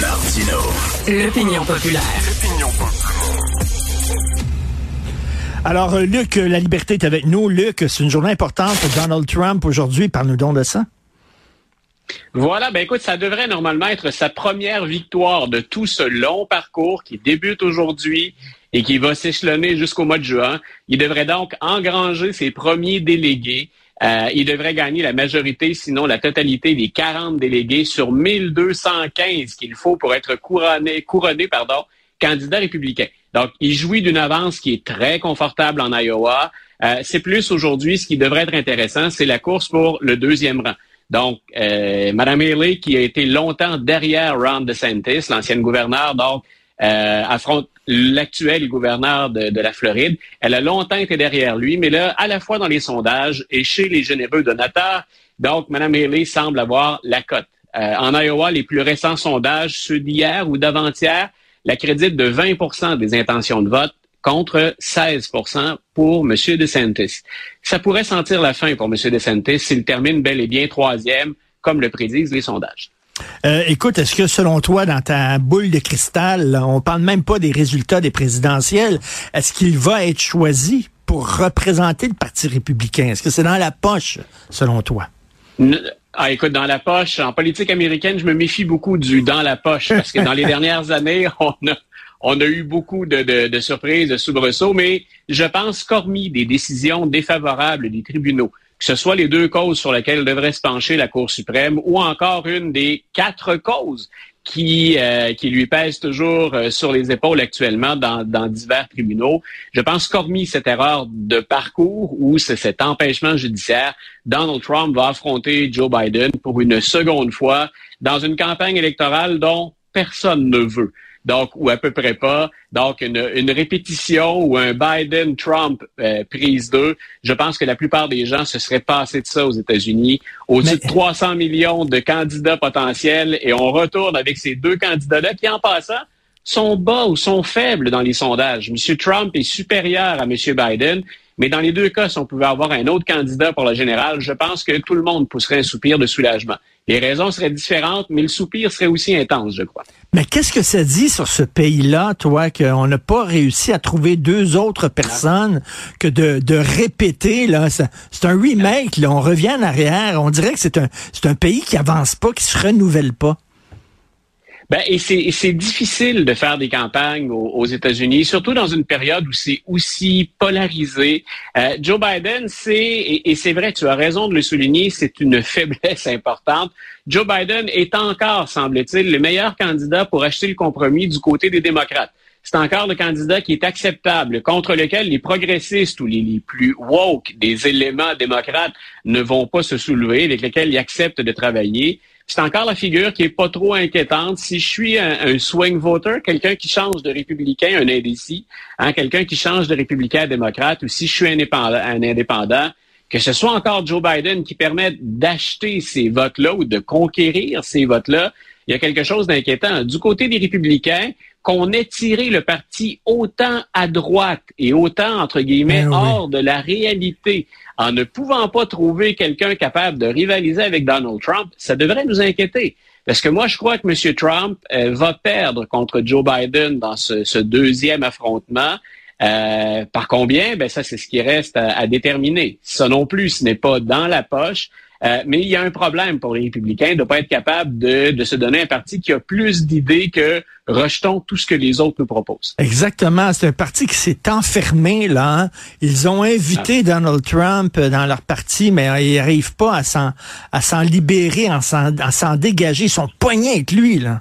Martino. L'opinion populaire. Alors, euh, Luc, la liberté est avec nous. Luc, c'est une journée importante pour Donald Trump aujourd'hui. Parle-nous donc de ça. Voilà, ben écoute, ça devrait normalement être sa première victoire de tout ce long parcours qui débute aujourd'hui et qui va s'échelonner jusqu'au mois de juin. Il devrait donc engranger ses premiers délégués. Euh, il devrait gagner la majorité, sinon la totalité des 40 délégués sur 1215 qu'il faut pour être couronné, couronné pardon, candidat républicain. Donc, il jouit d'une avance qui est très confortable en Iowa. Euh, c'est plus aujourd'hui, ce qui devrait être intéressant, c'est la course pour le deuxième rang. Donc, euh, Mme Haley, qui a été longtemps derrière Ron DeSantis, l'ancienne gouverneure, donc, euh, affronte l'actuel gouverneur de, la Floride. Elle a longtemps été derrière lui, mais là, à la fois dans les sondages et chez les généreux donateurs, donc Mme Haley semble avoir la cote. Euh, en Iowa, les plus récents sondages, ceux d'hier ou d'avant-hier, la crédite de 20% des intentions de vote contre 16 pour M. DeSantis. Ça pourrait sentir la fin pour M. DeSantis s'il termine bel et bien troisième, comme le prédisent les sondages. Euh, écoute, est-ce que selon toi, dans ta boule de cristal, on parle même pas des résultats des présidentielles, est-ce qu'il va être choisi pour représenter le Parti républicain? Est-ce que c'est dans la poche, selon toi? Ah, écoute, dans la poche, en politique américaine, je me méfie beaucoup du dans la poche, parce que dans les dernières années, on a, on a eu beaucoup de, de, de surprises, de soubresauts, mais je pense qu'hormis des décisions défavorables des tribunaux, que ce soit les deux causes sur lesquelles devrait se pencher la Cour suprême ou encore une des quatre causes qui, euh, qui lui pèsent toujours euh, sur les épaules actuellement dans, dans divers tribunaux. Je pense qu'hormis cette erreur de parcours ou cet empêchement judiciaire, Donald Trump va affronter Joe Biden pour une seconde fois dans une campagne électorale dont personne ne veut donc ou à peu près pas. Donc une, répétition ou un Biden-Trump euh, prise 2, je pense que la plupart des gens se seraient passés de ça aux États-Unis. Au-dessus de 300 millions de candidats potentiels et on retourne avec ces deux candidats-là qui, en passant, sont bas ou sont faibles dans les sondages. M. Trump est supérieur à M. Biden, mais dans les deux cas, si on pouvait avoir un autre candidat pour le général, je pense que tout le monde pousserait un soupir de soulagement. Les raisons seraient différentes, mais le soupir serait aussi intense, je crois. Mais qu'est-ce que ça dit sur ce pays-là, toi, qu'on n'a pas réussi à trouver deux autres personnes que de, de répéter, là? C'est un remake, là. On revient en arrière. On dirait que c'est un, c'est un pays qui avance pas, qui se renouvelle pas. Ben, et c'est difficile de faire des campagnes aux, États-Unis, surtout dans une période où c'est aussi polarisé. Euh, Joe Biden, c'est, et, et c'est vrai, tu as raison de le souligner, c'est une faiblesse importante. Joe Biden est encore, semble-t-il, le meilleur candidat pour acheter le compromis du côté des démocrates c'est encore le candidat qui est acceptable, contre lequel les progressistes ou les, plus woke des éléments démocrates ne vont pas se soulever, avec lesquels ils acceptent de travailler c'est encore la figure qui est pas trop inquiétante. Si je suis un, swing voter, quelqu'un qui change de républicain, un indécis, hein, quelqu'un qui change de républicain à démocrate, ou si je suis un indépendant que ce soit encore Joe Biden qui permette d'acheter ces votes-là ou de conquérir ces votes-là, il y a quelque chose d'inquiétant. Du côté des républicains, qu'on ait tiré le parti autant à droite et autant, entre guillemets, ben hors de la réalité, en ne pouvant pas trouver quelqu'un capable de rivaliser avec Donald Trump, ça devrait nous inquiéter. Parce que moi, je crois que M. Trump euh, va perdre contre Joe Biden dans ce, deuxième affrontement. Euh, par combien? Ben ça, c'est ce qui reste à, à, déterminer. Ça non plus, ce n'est pas dans la poche. Euh, mais il y a un problème pour les républicains de ne pas être capable de, de, se donner un parti qui a plus d'idées que rejetons tout ce que les autres nous proposent. Exactement. C'est un parti qui s'est enfermé, là. Hein. Ils ont invité ah. Donald Trump dans leur parti, mais ils n'arrivent pas à s'en, à s'en libérer, à s'en, dégager. Ils sont poignés avec lui, là.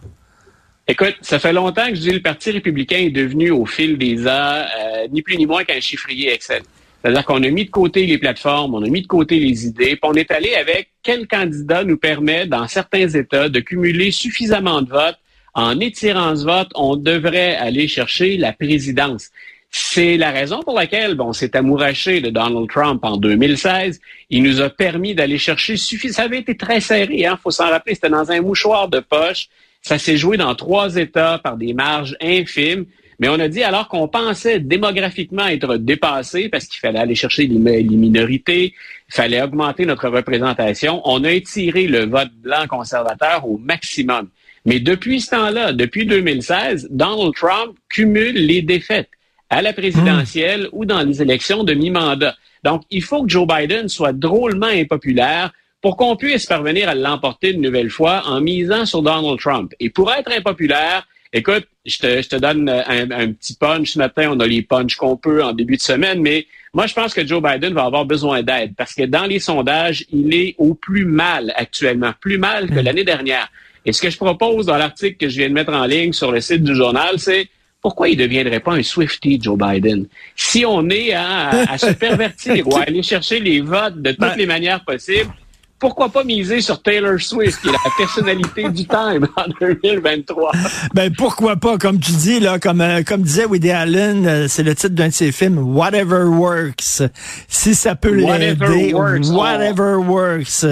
Écoute, ça fait longtemps que je dis le Parti républicain est devenu au fil des ans euh, ni plus ni moins qu'un chiffrier Excel. C'est-à-dire qu'on a mis de côté les plateformes, on a mis de côté les idées, puis on est allé avec quel candidat nous permet, dans certains États, de cumuler suffisamment de votes. En étirant ce vote, on devrait aller chercher la présidence. C'est la raison pour laquelle bon, on s'est amouraché de Donald Trump en 2016. Il nous a permis d'aller chercher suffisamment. Ça avait été très serré, hein, faut s'en rappeler. C'était dans un mouchoir de poche. Ça s'est joué dans trois États par des marges infimes. Mais on a dit, alors qu'on pensait démographiquement être dépassé parce qu'il fallait aller chercher les, minorités, il fallait augmenter notre représentation, on a étiré le vote blanc conservateur au maximum. Mais depuis ce temps-là, depuis 2016, Donald Trump cumule les défaites à la présidentielle ou dans les élections de mi-mandat. Donc, il faut que Joe Biden soit drôlement impopulaire pour qu'on puisse parvenir à l'emporter une nouvelle fois en misant sur Donald Trump. Et pour être impopulaire, écoute, je te, je te donne un, un, petit punch ce matin, on a les punchs qu'on peut en début de semaine, mais moi, je pense que Joe Biden va avoir besoin d'aide parce que dans les sondages, il est au plus mal actuellement, plus mal que l'année dernière. Et ce que je propose dans l'article que je viens de mettre en ligne sur le site du journal, c'est pourquoi il ne deviendrait pas un Swifty, Joe Biden? Si on est à, se pervertir ou à aller chercher les votes de toutes ben les manières possibles, pourquoi pas miser sur Taylor Swift, qui est la personnalité du time en 2023? Ben, pourquoi pas, comme tu dis, là, comme, euh, comme disait Woody Allen, euh, c'est le titre d'un de ses films, Whatever Works. Si ça peut l'aider, Whatever Works.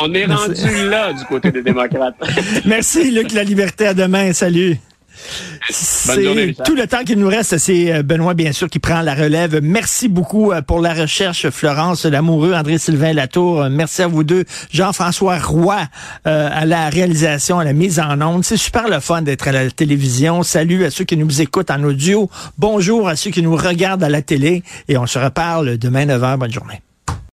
On est rendu là du côté des démocrates. Merci, Luc La Liberté. À demain. Salut. C'est tout le temps qu'il nous reste. C'est euh, Benoît, bien sûr, qui prend la relève. Merci beaucoup euh, pour la recherche, Florence Lamoureux, André-Sylvain Latour. Euh, merci à vous deux. Jean-François Roy à la réalisation, à la mise en onde. C'est super le fun d'être à la télévision. Salut à ceux qui nous écoutent en audio. Bonjour à ceux qui nous regardent à la télé. Et on se reparle demain 9h. Bonne journée.